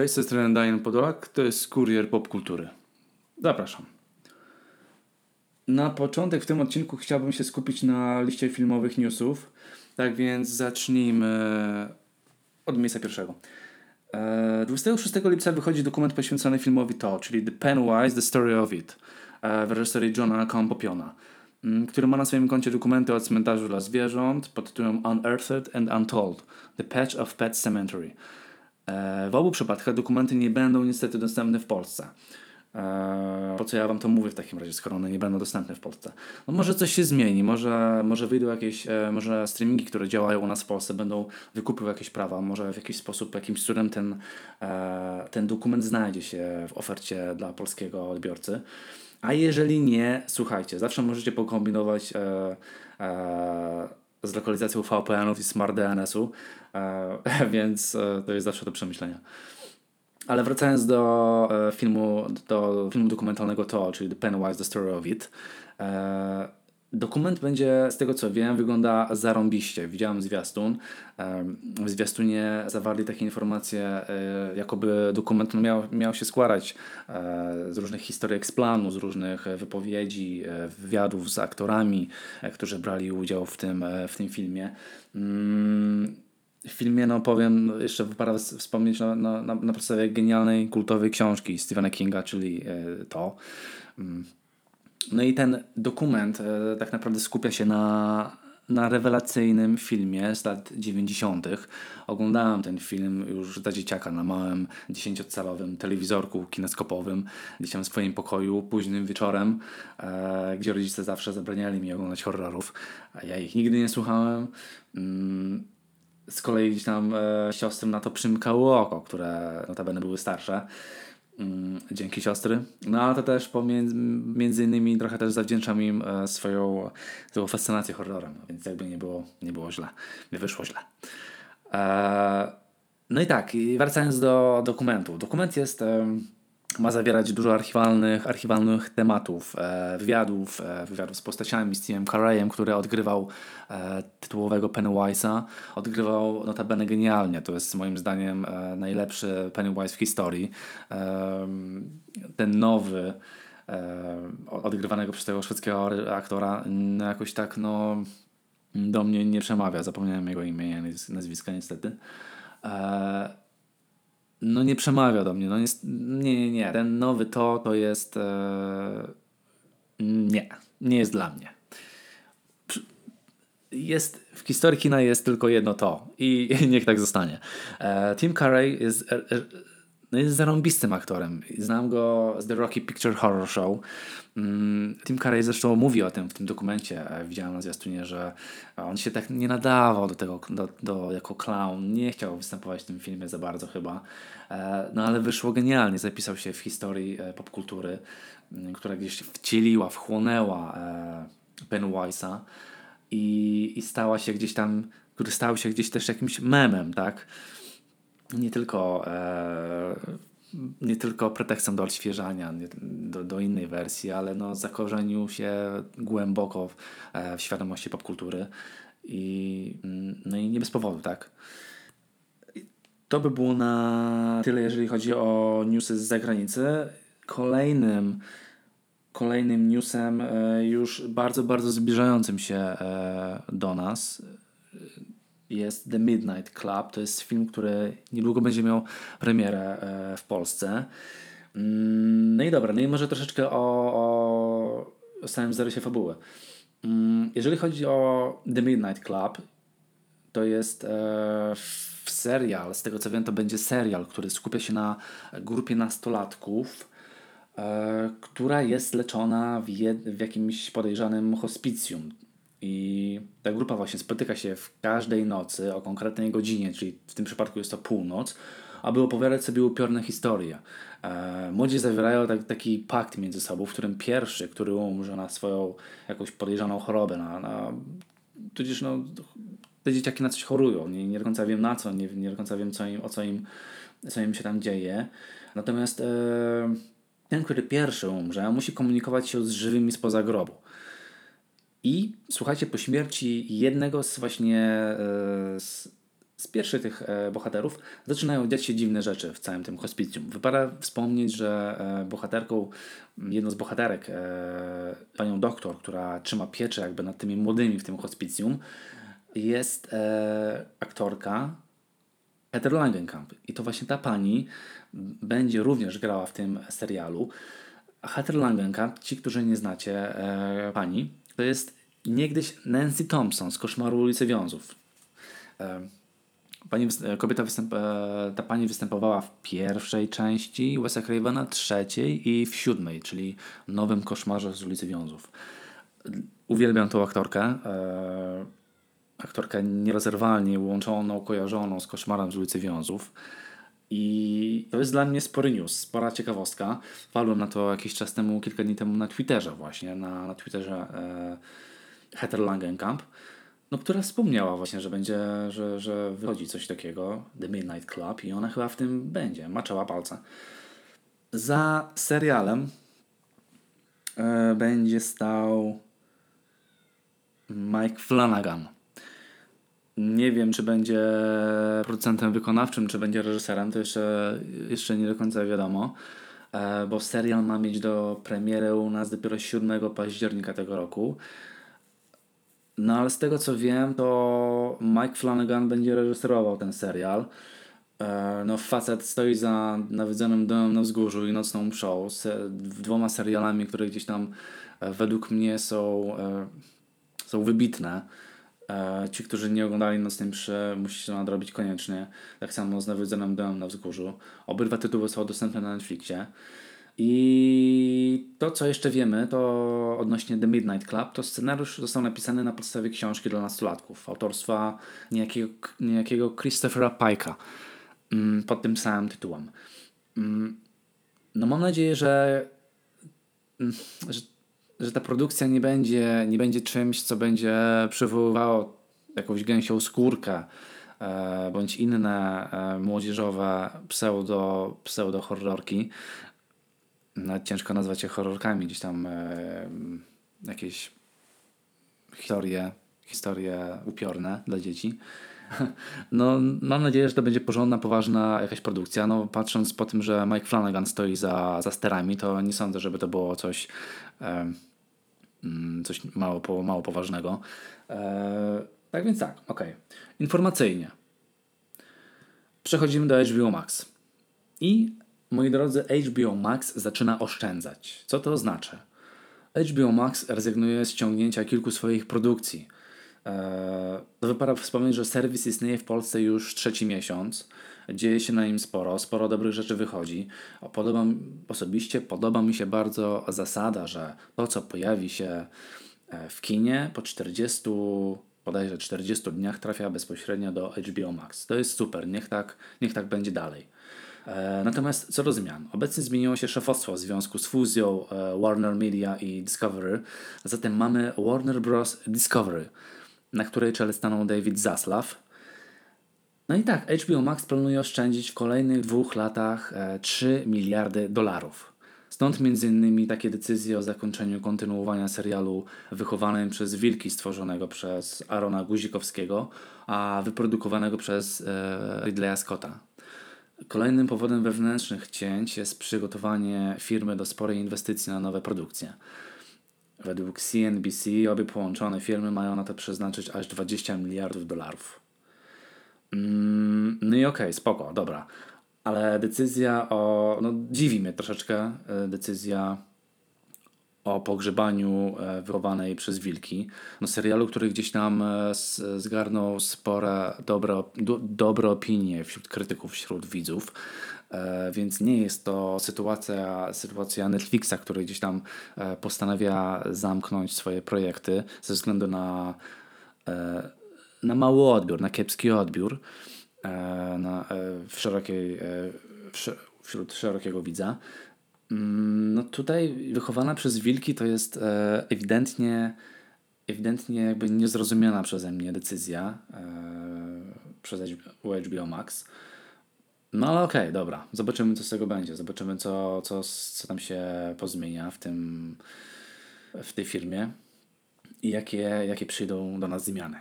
Cześć, z tej strony Daniel Podolak, to jest Kurier Popkultury. Zapraszam. Na początek w tym odcinku chciałbym się skupić na liście filmowych newsów, tak więc zacznijmy od miejsca pierwszego. 26 e, lipca wychodzi dokument poświęcony filmowi To, czyli The Pennywise, The Story of It e, w reżyserii Johna Campopiona, mm, który ma na swoim koncie dokumenty o cmentarzu dla zwierząt pod tytułem Unearthed and Untold – The Patch of Pet Cemetery – w obu przypadkach dokumenty nie będą niestety dostępne w Polsce. E, po co ja wam to mówię w takim razie, skoro one nie będą dostępne w Polsce? No może coś się zmieni, może, może wyjdą jakieś, e, może streamingi, które działają u nas w Polsce będą wykupywać jakieś prawa, może w jakiś sposób, jakimś cudem ten, ten dokument znajdzie się w ofercie dla polskiego odbiorcy. A jeżeli nie, słuchajcie, zawsze możecie pokombinować e, e, z lokalizacją VPN-ów i Smart DNS-u, e, więc e, to jest zawsze do przemyślenia. Ale wracając do e, filmu, do filmu dokumentalnego To, czyli The Pennywise, The Story of It, Dokument będzie, z tego co wiem, wygląda zarąbiście. Widziałem zwiastun. W zwiastunie zawarli takie informacje, e, jakoby dokument miał, miał się składać e, z różnych historii eksplanu, z różnych wypowiedzi, e, wywiadów z aktorami, którzy brali udział w tym, w tym filmie. Mm, w filmie, no powiem, jeszcze wypada wspomnieć na, na, na podstawie genialnej, kultowej książki Stephena Kinga, czyli to. No i ten dokument e, tak naprawdę skupia się na, na rewelacyjnym filmie z lat 90. Oglądałem ten film już za dzieciaka na małym 10-calowym telewizorku kineskopowym, gdzieś tam w swoim pokoju późnym wieczorem, e, gdzie rodzice zawsze zabraniali mi oglądać horrorów, a ja ich nigdy nie słuchałem. Mm, z kolei gdzieś tam e, na to przymkało oko, które notabene były starsze. Mm, dzięki siostry. No ale to też pomiędzy, między innymi trochę też zawdzięczam im e, swoją, swoją fascynację horrorem, więc jakby nie było, nie było źle, nie wyszło źle. E, no i tak, wracając do dokumentu. Dokument jest ma zawierać dużo archiwalnych, archiwalnych tematów, e, wywiadów, e, wywiadów z postaciami, z Timem Carreyem, który odgrywał e, tytułowego Pennywise'a. Odgrywał notabene genialnie. To jest moim zdaniem e, najlepszy Pennywise w historii. E, ten nowy, e, odgrywanego przez tego szwedzkiego aktora, no jakoś tak no, do mnie nie przemawia. Zapomniałem jego imienia, nazwiska niestety. No nie przemawia do mnie. No nie, nie, nie. Ten nowy to, to jest. E, nie, nie jest dla mnie. Jest, w historii kina jest tylko jedno to i, i niech tak zostanie. E, Tim Curry jest, e, e no jest zarąbistym aktorem. Znam go z The Rocky Picture Horror Show. Mm, Tim Curry zresztą mówi o tym w tym dokumencie. E, widziałem na zwiastunie, że on się tak nie nadawał do tego do, do, jako clown. Nie chciał występować w tym filmie za bardzo chyba. E, no ale wyszło genialnie. Zapisał się w historii e, popkultury, mm, która gdzieś wcieliła, wchłonęła Pennywise'a i, i stała się gdzieś tam, który stał się gdzieś też jakimś memem, tak? Nie tylko nie tylko pretekstem do odświeżania, do, do innej wersji, ale no, zakorzenił się głęboko w, e, w świadomości popkultury i, mm, no i nie bez powodu, tak. To by było na tyle, jeżeli chodzi o newsy z zagranicy. Kolejnym, kolejnym newsem e, już bardzo, bardzo zbliżającym się e, do nas jest The Midnight Club. To jest film, który niedługo będzie miał premierę e, w Polsce. Mm, no i dobra, no i może troszeczkę o, o, o samym zarysie fabuły. Mm, jeżeli chodzi o The Midnight Club, to jest e, serial, z tego co wiem, to będzie serial, który skupia się na grupie nastolatków, e, która jest leczona w, jed, w jakimś podejrzanym hospicjum. I ta grupa właśnie spotyka się w każdej nocy o konkretnej godzinie, czyli w tym przypadku jest to północ, aby opowiadać sobie upiorne historie. E, młodzi zawierają tak, taki pakt między sobą, w którym pierwszy, który umrze na swoją jakąś podejrzaną chorobę, na, na, tudzież no, te dzieciaki na coś chorują, nie, nie do końca wiem na co, nie, nie do końca wiem co im, o co im, co im się tam dzieje. Natomiast e, ten, który pierwszy umrze, musi komunikować się z żywymi spoza grobu. I słuchajcie, po śmierci jednego z właśnie e, z, z pierwszych tych e, bohaterów zaczynają dziać się dziwne rzeczy w całym tym hospicjum. Wypada wspomnieć, że e, bohaterką, jedną z bohaterek, panią doktor, która trzyma pieczę jakby nad tymi młodymi w tym hospicjum, jest aktorka Heather Langenkamp. I to właśnie ta pani będzie również grała w tym serialu. Heather Langenkamp, ci, którzy nie znacie pani, to jest niegdyś Nancy Thompson z Koszmaru ulicy Wiązów. E, pani, kobieta występ, e, ta pani występowała w pierwszej części Wes'a Cravena, trzeciej i w siódmej, czyli nowym Koszmarze z ulicy Wiązów. Uwielbiam tą aktorkę. E, aktorkę nierozerwalnie łączoną, kojarzoną z Koszmarem z ulicy Wiązów. I to jest dla mnie spory news, spora ciekawostka. Wpadłem na to jakiś czas temu, kilka dni temu na Twitterze właśnie, na, na Twitterze e, Heather Langenkamp, no, która wspomniała właśnie, że będzie, że, że wychodzi coś takiego, The Midnight Club i ona chyba w tym będzie, maczała palce. Za serialem e, będzie stał Mike Flanagan. Nie wiem, czy będzie producentem wykonawczym, czy będzie reżyserem, to jeszcze, jeszcze nie do końca wiadomo, e, bo serial ma mieć do premiery u nas dopiero 7 października tego roku. No ale z tego co wiem, to Mike Flanagan będzie reżyserował ten serial. E, no facet stoi za nawiedzonym domem na wzgórzu i nocną mszą z dwoma serialami, które gdzieś tam e, według mnie są, są wybitne. E, ci, którzy nie oglądali Nocnej Mszy, musicie nadrobić koniecznie. Tak samo z Nawiedzonym Domem na Wzgórzu. Obydwa tytuły są dostępne na Netflixie. I to, co jeszcze wiemy, to odnośnie The Midnight Club, to scenariusz został napisany na podstawie książki dla nastolatków, autorstwa niejakiego, niejakiego Christophera Pike'a mm, pod tym samym tytułem. Mm, no mam nadzieję, że, mm, że że ta produkcja nie będzie, nie będzie czymś, co będzie przywoływało jakąś gęsią skórkę e, bądź inne e, młodzieżowe pseudo, pseudo horrorki. Nawet ciężko nazwać je horrorkami, gdzieś tam e, jakieś historie, historie upiorne dla dzieci. No, mam nadzieję, że to będzie porządna, poważna jakaś produkcja. No, patrząc po tym, że Mike Flanagan stoi za, za sterami, to nie sądzę, żeby to było coś Mm, coś mało, mało poważnego. E, tak więc tak, ok. Informacyjnie. Przechodzimy do HBO Max. I moi drodzy, HBO Max zaczyna oszczędzać. Co to znaczy? HBO Max rezygnuje z ciągnięcia kilku swoich produkcji. Eee, wypada wspomnieć, że serwis istnieje w Polsce już trzeci miesiąc. Dzieje się na nim sporo, sporo dobrych rzeczy wychodzi. Podoba, osobiście podoba mi się bardzo zasada, że to, co pojawi się e, w kinie po 40, bodajże 40 dniach trafia bezpośrednio do HBO Max. To jest super, niech tak, niech tak będzie dalej. E, natomiast co do zmian? Obecnie zmieniło się szefostwo w związku z fuzją e, Warner Media i Discovery. Zatem mamy Warner Bros. Discovery, na której czele stanął David Zaslav, no i tak, HBO Max planuje oszczędzić w kolejnych dwóch latach 3 e, miliardy dolarów. Stąd m.in. takie decyzje o zakończeniu kontynuowania serialu wychowanym przez wilki stworzonego przez Arona Guzikowskiego, a wyprodukowanego przez e, Ridleya Scotta. Kolejnym powodem wewnętrznych cięć jest przygotowanie firmy do sporej inwestycji na nowe produkcje. Według CNBC obie połączone firmy mają na to przeznaczyć aż 20 miliardów dolarów. Mm, no i okej, okay, spoko, dobra. Ale decyzja o. No, dziwi mnie troszeczkę e, decyzja o pogrzebaniu e, wychowanej przez wilki. No, serialu, który gdzieś tam e, zgarnął spore dobre, do, dobre opinie wśród krytyków, wśród widzów. Więc nie jest to sytuacja, sytuacja Netflixa, który gdzieś tam postanawia zamknąć swoje projekty ze względu na na mały odbiór, na kiepski odbiór e, na, e, w szerokiej, e, wśród szerokiego widza. Mm, no tutaj wychowana przez wilki to jest ewidentnie ewidentnie jakby niezrozumiana przeze mnie decyzja przez HBO Max. No ale okej, okay, dobra. Zobaczymy, co z tego będzie. Zobaczymy, co, co, co tam się pozmienia w tym w tej firmie i jakie, jakie przyjdą do nas zmiany.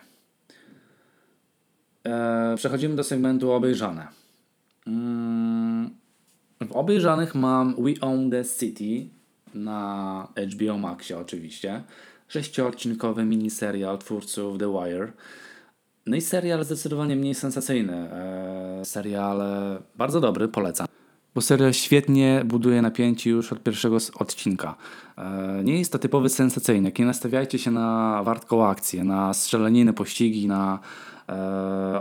E, przechodzimy do segmentu obejrzane. Mm, w obejrzanych mam We Own the City na HBO Maxie oczywiście. Sześciodcinkowy miniserial twórców The Wire. No i serial zdecydowanie mniej sensacyjny. E, serial bardzo dobry, polecam. Bo serial świetnie buduje napięcie już od pierwszego odcinka. E, nie jest to typowy sensacyjny. Nie nastawiajcie się na wartką akcję, na strzelaniny, pościgi, na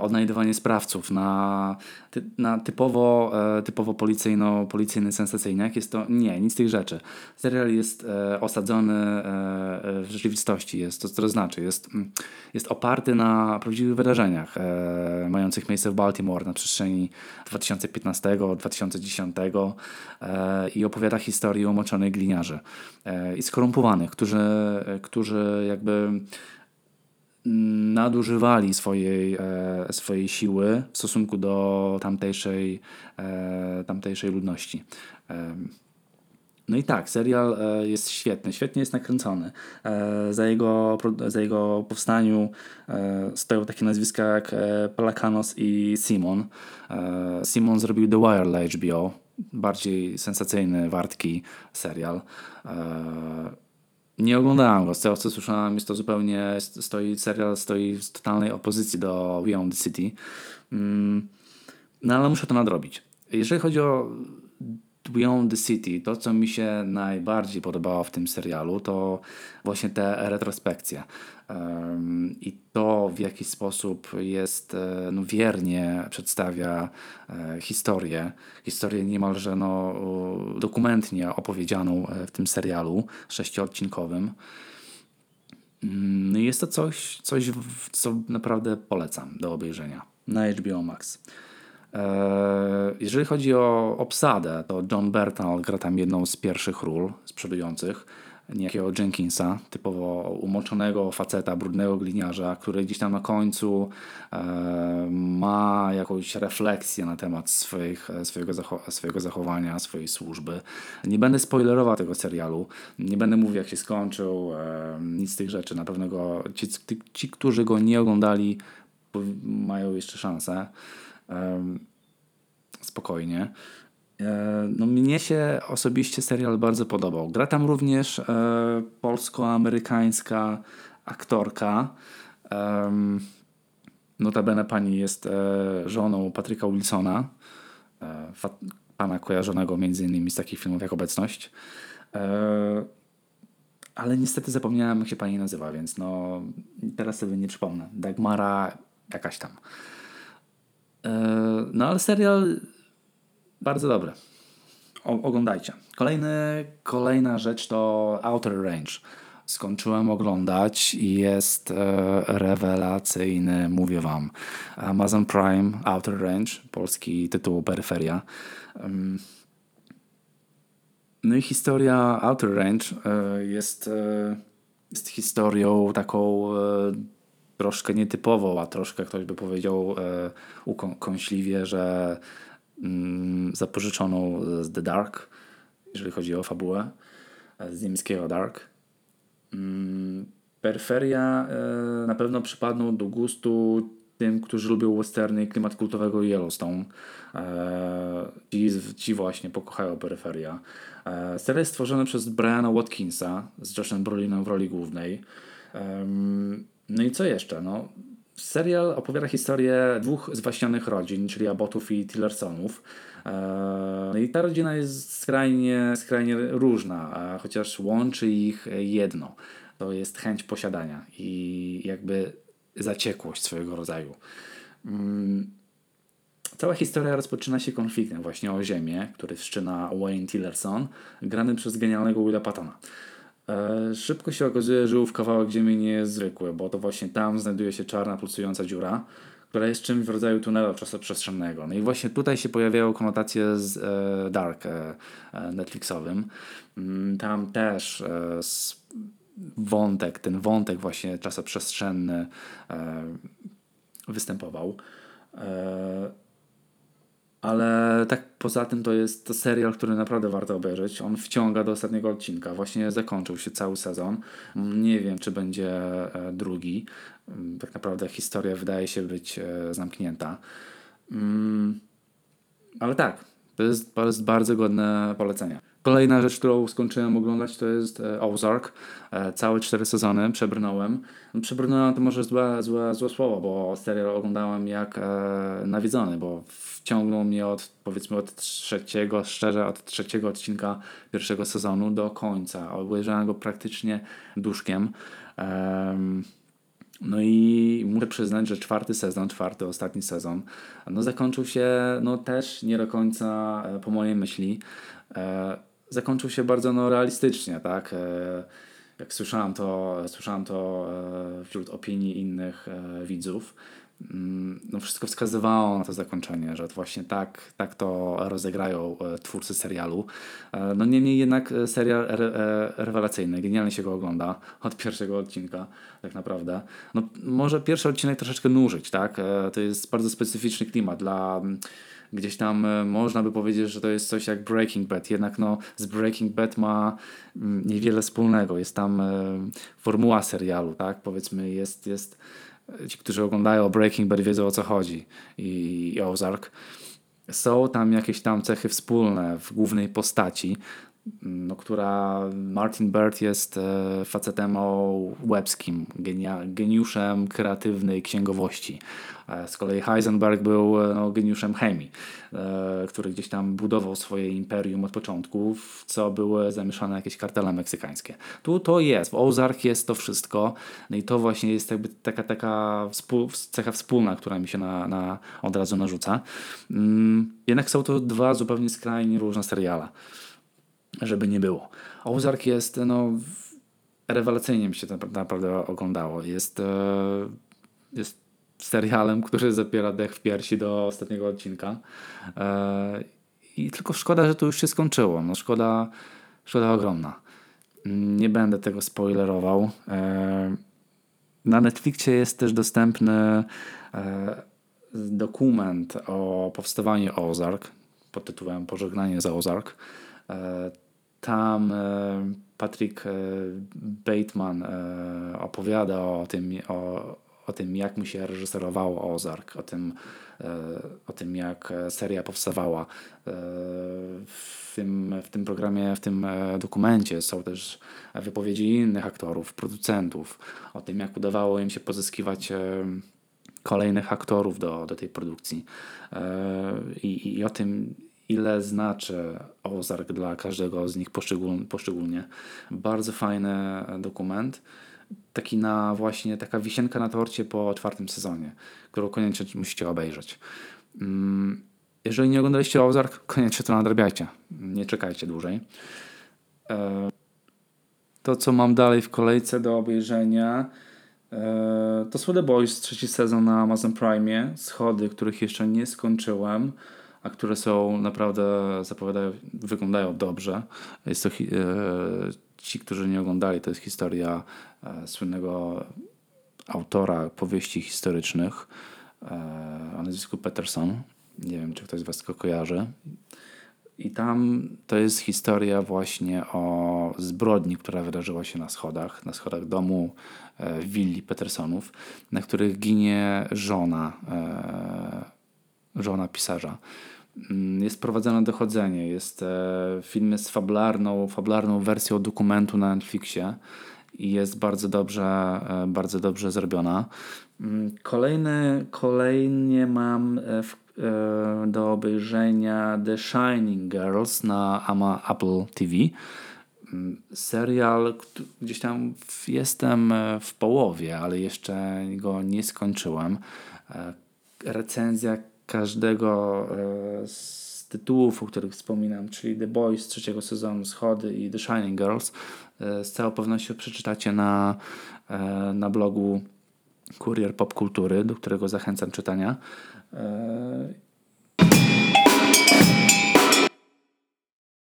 odnajdywanie sprawców, na, ty, na typowo, e, typowo policyjno, policyjny sensacyjny. Jak jest to? Nie, nic z tych rzeczy. Serial jest e, osadzony e, w rzeczywistości, jest to, co to znaczy. Jest, mm, jest oparty na prawdziwych wydarzeniach e, mających miejsce w Baltimore na przestrzeni 2015-2010 e, i opowiada historię umoczonych gliniarzy e, i skorumpowanych, którzy, którzy jakby nadużywali swojej, e, swojej siły w stosunku do tamtejszej, e, tamtejszej ludności. No i tak, serial e, jest świetny, świetnie jest nakręcony. Za jego, za jego powstaniu stoją takie nazwiska jak Palakanos i Simon. Simon zrobił The Wire dla HBO, bardziej sensacyjny, wartki serial. Nie oglądałem go, z tego co słyszałem jest to zupełnie, stoi, serial stoi w totalnej opozycji do Beyond the City. Mm, no ale muszę to nadrobić. Jeżeli chodzi o Beyond the City, to co mi się najbardziej podobało w tym serialu, to właśnie te retrospekcje. I to w jaki sposób jest, e, no, wiernie przedstawia e, historię, historię niemalże no, dokumentnie opowiedzianą e, w tym serialu sześciodcinkowym. Mm, no jest to coś, coś, co naprawdę polecam do obejrzenia na HBO Max. Jeżeli chodzi o obsadę, to John Bertal gra tam jedną z pierwszych ról z przodujących niejakiego Jenkinsa, typowo umoczonego faceta, brudnego gliniarza, który gdzieś tam na końcu e, ma jakąś refleksję na temat swoich, swojego, zacho swojego zachowania, swojej służby. Nie będę spoilerował tego serialu, nie będę mówił jak się skończył, e, nic z tych rzeczy. Na pewno go, ci, ci, którzy go nie oglądali mają jeszcze szansę. Spokojnie. E, no, mnie się osobiście serial bardzo podobał. Gra tam również e, polsko-amerykańska aktorka. Notabene pani jest e, żoną Patryka Wilsona, pana kojarzonego między innymi z takich filmów jak Obecność. Ale niestety zapomniałem jak się pani nazywa, więc no teraz sobie nie przypomnę. Dagmara jakaś tam. E, no ale serial bardzo dobre. O, oglądajcie. Kolejny, kolejna rzecz to Outer Range. Skończyłem oglądać i jest e, rewelacyjny, mówię Wam. Amazon Prime, Outer Range, polski tytuł Peryferia. No i historia Outer Range e, jest, jest historią taką troszkę nietypową, a troszkę ktoś by powiedział e, ukąśliwie, że Mm, zapożyczoną z The Dark, jeżeli chodzi o fabułę, z niemieckiego Dark. Mm, Peryferia e, na pewno przypadną do gustu tym, którzy lubią westerny klimat kultowego Yellowstone. E, ci, ci właśnie pokochają Peryferia. E, serial jest stworzony przez Briana Watkinsa z Joshem Brolinem w roli głównej. No i co jeszcze? No, Serial opowiada historię dwóch zwaśnionych rodzin, czyli Abotów i Tillersonów. E, no I ta rodzina jest skrajnie, skrajnie różna, chociaż łączy ich jedno. To jest chęć posiadania i jakby zaciekłość swojego rodzaju. Mm, cała historia rozpoczyna się konfliktem właśnie o ziemię, który wszczyna Wayne Tillerson, grany przez genialnego Willa Pattona. E, szybko się okazuje, że ów kawałek ziemi nie jest zwykły, bo to właśnie tam znajduje się czarna, pulsująca dziura, która jest czymś w rodzaju tunelu czasoprzestrzennego. No i właśnie tutaj się pojawiają konotacje z e, Dark e, Netflixowym. Mm, tam też wątek, ten wątek właśnie czasoprzestrzenny występował. Ale tak poza tym to jest to serial, który naprawdę warto obejrzeć. On wciąga do ostatniego odcinka. Właśnie zakończył się cały sezon. Nie wiem, czy będzie e, drugi. Mm, tak naprawdę historia wydaje się być e, zamknięta. Mm, ale tak, to jest, to jest bardzo godne polecenia. Kolejna rzecz, którą skończyłem oglądać, to jest e, Ozark. E, całe cztery sezony przebrnąłem. Przebrnąłem to może złe, złe, złe słowo, bo serial oglądałem jak e, nawiedzony, bo wciągnął mnie od powiedzmy od trzeciego, szczerze od trzeciego odcinka pierwszego sezonu do końca. Obejrzałem go praktycznie duszkiem. No i muszę przyznać, że czwarty sezon, czwarty, ostatni sezon, no zakończył się no też nie do końca po mojej myśli zakończył się bardzo no, realistycznie, tak? E, jak słyszałem to, słyszałem to e, wśród opinii innych e, widzów, no wszystko wskazywało na to zakończenie, że właśnie tak, tak to rozegrają twórcy serialu. No niemniej jednak serial re, rewelacyjny, genialnie się go ogląda od pierwszego odcinka tak naprawdę. No może pierwszy odcinek troszeczkę nużyć, tak? To jest bardzo specyficzny klimat dla gdzieś tam e, można by powiedzieć, że to jest coś jak Breaking Bad, jednak no, z Breaking Bad ma mm, niewiele wspólnego. Jest tam e, formuła serialu, tak? Powiedzmy, jest, jest e, ci, którzy oglądają Breaking Bad wiedzą o co chodzi i, i Ozark. Są tam jakieś tam cechy wspólne w głównej postaci, no, która Martin Bird jest e, facetem o łebskim, geniuszem kreatywnej księgowości. E, z kolei Heisenberg był e, no, geniuszem chemii, który gdzieś tam budował swoje imperium od początku, w co były zamieszane jakieś kartele meksykańskie. Tu to jest, w Ozark jest to wszystko no i to właśnie jest jakby taka, taka współ, cecha wspólna, która mi się na, na od razu narzuca. Mm, jednak są to dwa zupełnie skrajnie różne seriale żeby nie było. Ozark jest, no, rewelacyjnie mi się to naprawdę oglądało. Jest, e, jest serialem, który zapiera dech w piersi do ostatniego odcinka. E, I tylko szkoda, że to już się skończyło. No, szkoda, szkoda ogromna. Nie będę tego spoilerował. E, na Netflixie jest też dostępny dokument o powstawaniu Ozark pod tytułem Pożegnanie za Ozark. Tam e, Patrick e, Bateman e, opowiada o tym, o, o tym, jak mu się reżyserowało Ozark, o tym, o tym jak seria powstawała. W tym, w tym programie, w tym dokumencie są też wypowiedzi innych aktorów, producentów, o tym, jak udawało im się pozyskiwać kolejnych aktorów do, do tej produkcji i, i o tym, ile znaczy Ozark dla każdego z nich poszczególnie. Bardzo fajny dokument. Taki na właśnie taka wisienka na torcie po czwartym sezonie, którą koniecznie musicie obejrzeć. Mm, jeżeli nie oglądaliście Ozark, koniecznie to nadrabiajcie. Nie czekajcie dłużej. E, to, co mam dalej w kolejce do obejrzenia, e, to są The Boys, trzeci sezon na Amazon Prime. Schody, których jeszcze nie skończyłem a które są naprawdę, zapowiadają, wyglądają dobrze. Jest to, e, ci, którzy nie oglądali, to jest historia e, słynnego autora powieści historycznych e, o nazwisku Peterson. Nie wiem, czy ktoś z Was go kojarzy. I tam to jest historia właśnie o zbrodni, która wydarzyła się na schodach, na schodach domu e, willi Petersonów, na których ginie żona, e, żona pisarza. Mm, jest prowadzone dochodzenie, jest e, film jest fabularną, fabularną wersją dokumentu na Netflixie i jest bardzo dobrze, e, bardzo dobrze zrobiona. Mm, kolejny, kolejnie mam e, w, do obejrzenia The Shining Girls na Ama Apple TV. Mm, serial, gdzieś tam jestem w połowie, ale jeszcze go nie skończyłem. Recenzja każdego e, z tytułów, o których wspominam, czyli The Boys trzeciego sezonu, Schody i The Shining Girls, e, z całą pewnością przeczytacie na, e, na blogu Kurier Popkultury, do którego zachęcam czytania.